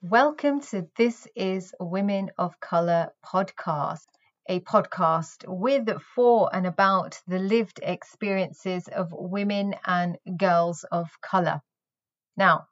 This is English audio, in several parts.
Welcome to This is Women of Colour podcast, a podcast with, for, and about the lived experiences of women and girls of colour. Now,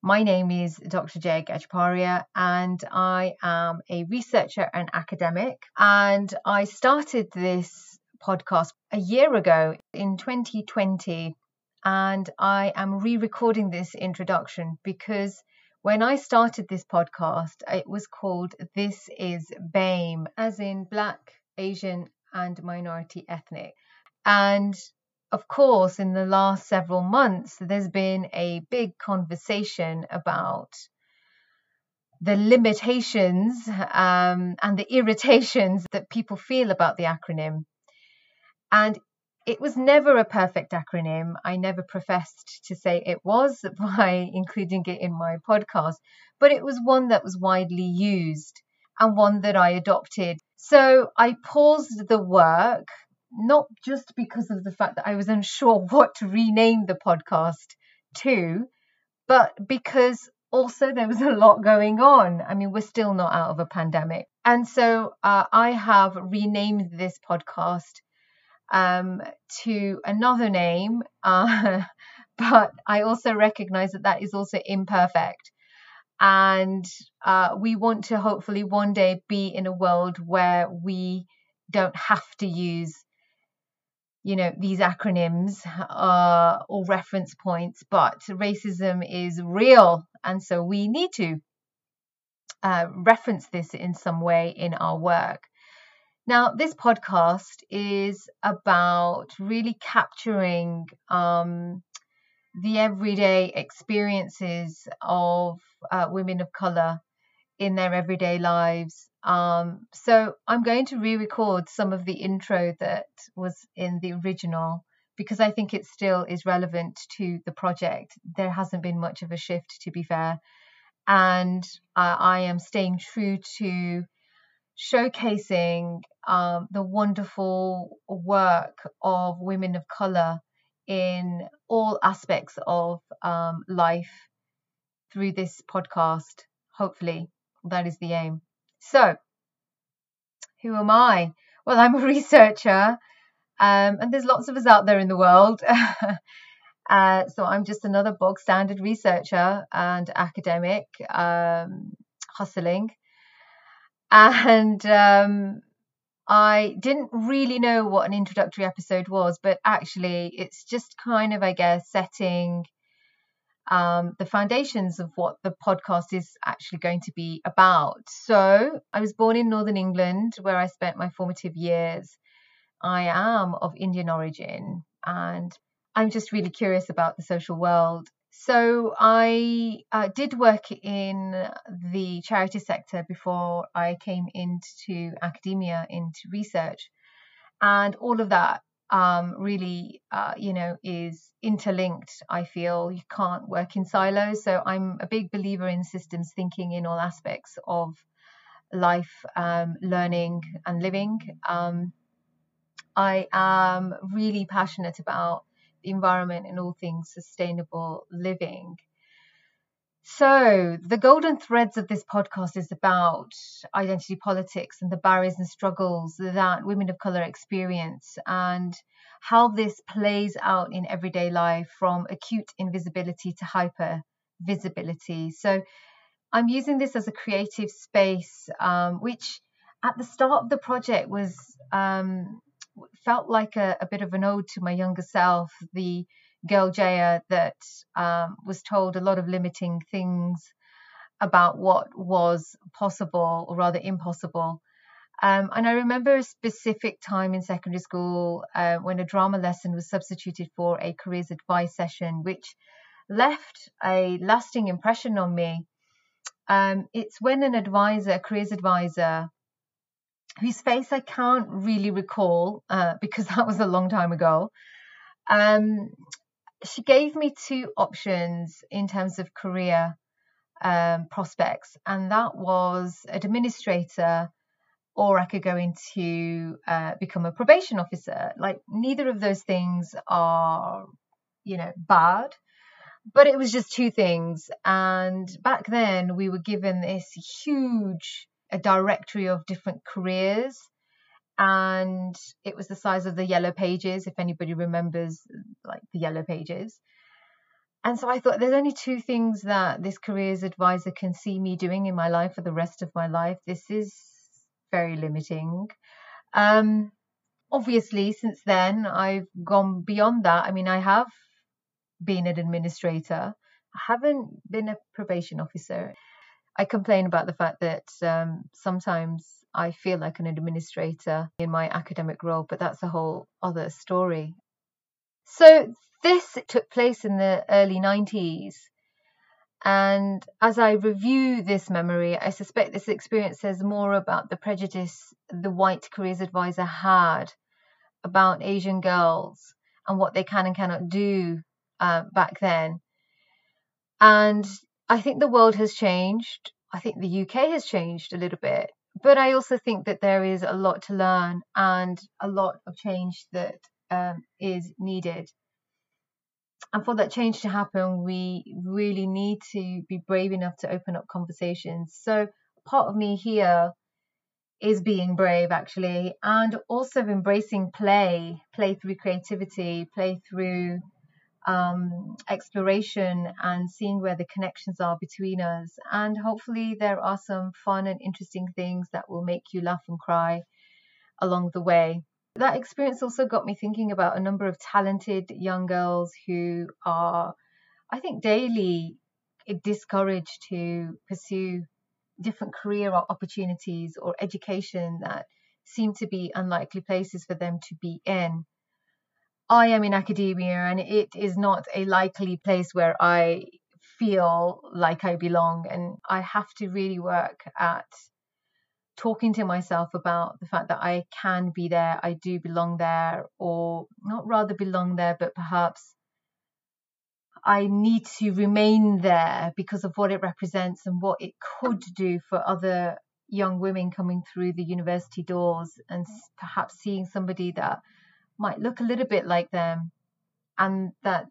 my name is Dr. Jaya Gajparia, and I am a researcher and academic. And I started this podcast a year ago in 2020, and I am re recording this introduction because when I started this podcast, it was called This is BAME, as in Black, Asian, and Minority Ethnic. And of course, in the last several months, there's been a big conversation about the limitations um, and the irritations that people feel about the acronym. And it was never a perfect acronym. I never professed to say it was by including it in my podcast, but it was one that was widely used and one that I adopted. So I paused the work, not just because of the fact that I was unsure what to rename the podcast to, but because also there was a lot going on. I mean, we're still not out of a pandemic. And so uh, I have renamed this podcast um, to another name, uh, but I also recognize that that is also imperfect. And uh, we want to hopefully one day be in a world where we don't have to use, you know, these acronyms uh, or reference points, but racism is real. And so we need to uh, reference this in some way in our work. Now, this podcast is about really capturing um, the everyday experiences of uh, women of color in their everyday lives. Um, so I'm going to re record some of the intro that was in the original because I think it still is relevant to the project. There hasn't been much of a shift, to be fair. And uh, I am staying true to showcasing um, the wonderful work of women of color in all aspects of um, life through this podcast. Hopefully, that is the aim. So, who am I? Well, I'm a researcher, um, and there's lots of us out there in the world. uh, so, I'm just another bog standard researcher and academic, um, hustling and um, I didn't really know what an introductory episode was, but actually, it's just kind of, I guess, setting um, the foundations of what the podcast is actually going to be about. So, I was born in Northern England, where I spent my formative years. I am of Indian origin, and I'm just really curious about the social world so I uh, did work in the charity sector before I came into academia, into research, and all of that um, really, uh, you know, is interlinked. I feel you can't work in silos. So I'm a big believer in systems thinking in all aspects of life, um, learning, and living. Um, I am really passionate about environment and all things sustainable living. So, the golden threads of this podcast is about identity politics and the barriers and struggles that women of color experience and how this plays out in everyday life from acute invisibility to hyper visibility. So, I'm using this as a creative space, um, which at the start of the project was um, felt like a, a, bit of an ode to my younger self, the girl Jaya that um, was told a lot of limiting things about what was possible or rather impossible. Um, and I remember a specific time in secondary school uh, when a drama lesson was substituted for a careers advice session, which left a lasting impression on me. Um, it's when an advisor, a careers advisor, whose face I can't really recall uh, because that was a long time ago. Um, she gave me two options in terms of career um, prospects, and that was administrator, or I could go into uh, become a probation officer. Like neither of those things are, you know, bad. but it was just two things. And back then, we were given this huge a directory of different careers. And it was the size of the yellow pages, if anybody remembers, like the yellow pages. And so I thought there's only two things that this careers advisor can see me doing in my life for the rest of my life. This is very limiting. Um, obviously, since then, I've gone beyond that. I mean, I have been an administrator, I haven't been a probation officer. I complain about the fact that um, sometimes I feel like an administrator in my academic role, but that's a whole other story. So, this took place in the early 90s. And as I review this memory, I suspect this experience says more about the prejudice the white careers advisor had about Asian girls and what they can and cannot do uh, back then. And I think the world has changed. I think the UK has changed a little bit. But I also think that there is a lot to learn and a lot of change that um, is needed. And for that change to happen, we really need to be brave enough to open up conversations. So, part of me here is being brave, actually, and also embracing play, play through creativity, play through um, exploration, and seeing where the connections are between us. And hopefully, there are some fun and interesting things that will make you laugh and cry along the way. That experience also got me thinking about a number of talented young girls who are, I think, daily discouraged to pursue different career opportunities or education that seem to be unlikely places for them to be in. I am in academia and it is not a likely place where I feel like I belong, and I have to really work at talking to myself about the fact that I can be there, I do belong there, or not rather belong there, but perhaps I need to remain there because of what it represents and what it could do for other young women coming through the university doors and perhaps seeing somebody that might look a little bit like them and that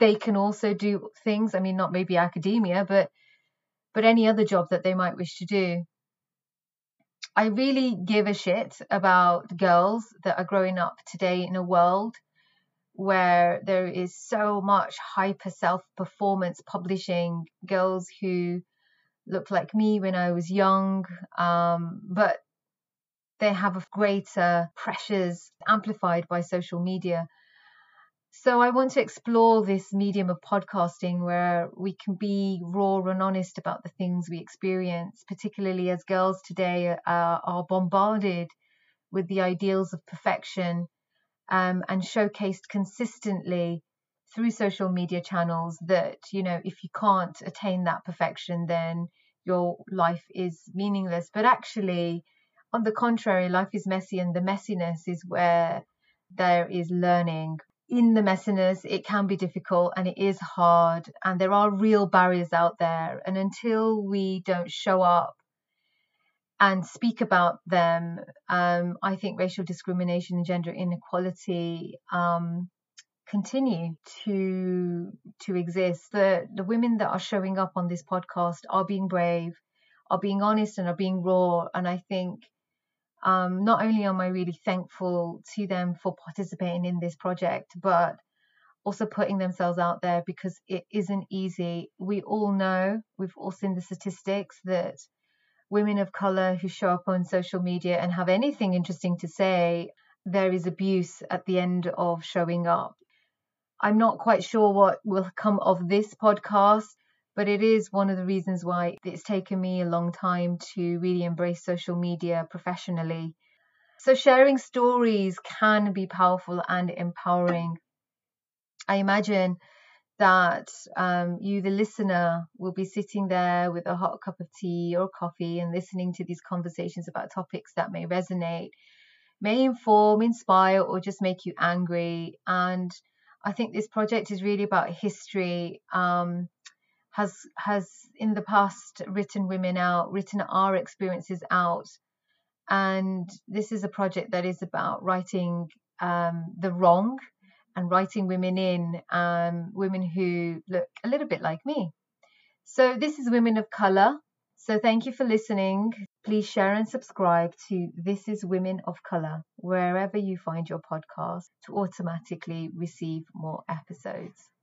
they can also do things. I mean not maybe academia but but any other job that they might wish to do. I really give a shit about girls that are growing up today in a world where there is so much hyper self performance publishing, girls who look like me when I was young, um, but they have greater pressures amplified by social media. So I want to explore this medium of podcasting where we can be raw and honest about the things we experience, particularly as girls today uh, are bombarded with the ideals of perfection um, and showcased consistently through social media channels that, you know, if you can't attain that perfection, then your life is meaningless. But actually, on the contrary, life is messy, and the messiness is where there is learning in the messiness, it can be difficult and it is hard, and there are real barriers out there. And until we don't show up and speak about them, um, I think racial discrimination and gender inequality um, continue to to exist. The the women that are showing up on this podcast are being brave, are being honest, and are being raw. And I think um, not only am I really thankful to them for participating in this project, but also putting themselves out there because it isn't easy. We all know, we've all seen the statistics that women of color who show up on social media and have anything interesting to say, there is abuse at the end of showing up. I'm not quite sure what will come of this podcast, but it is one of the reasons why it's taken me a long time to really embrace social media professionally. So, sharing stories can be powerful and empowering. I imagine that um, you, the listener, will be sitting there with a hot cup of tea or coffee and listening to these conversations about topics that may resonate, may inform, inspire, or just make you angry. And I think this project is really about history. Um, has has in the past written women out, written our experiences out, and this is a project that is about writing um, the wrong and writing women in, um, women who look a little bit like me. So this is Women of Color. So thank you for listening. Please share and subscribe to This is Women of Color wherever you find your podcast to automatically receive more episodes.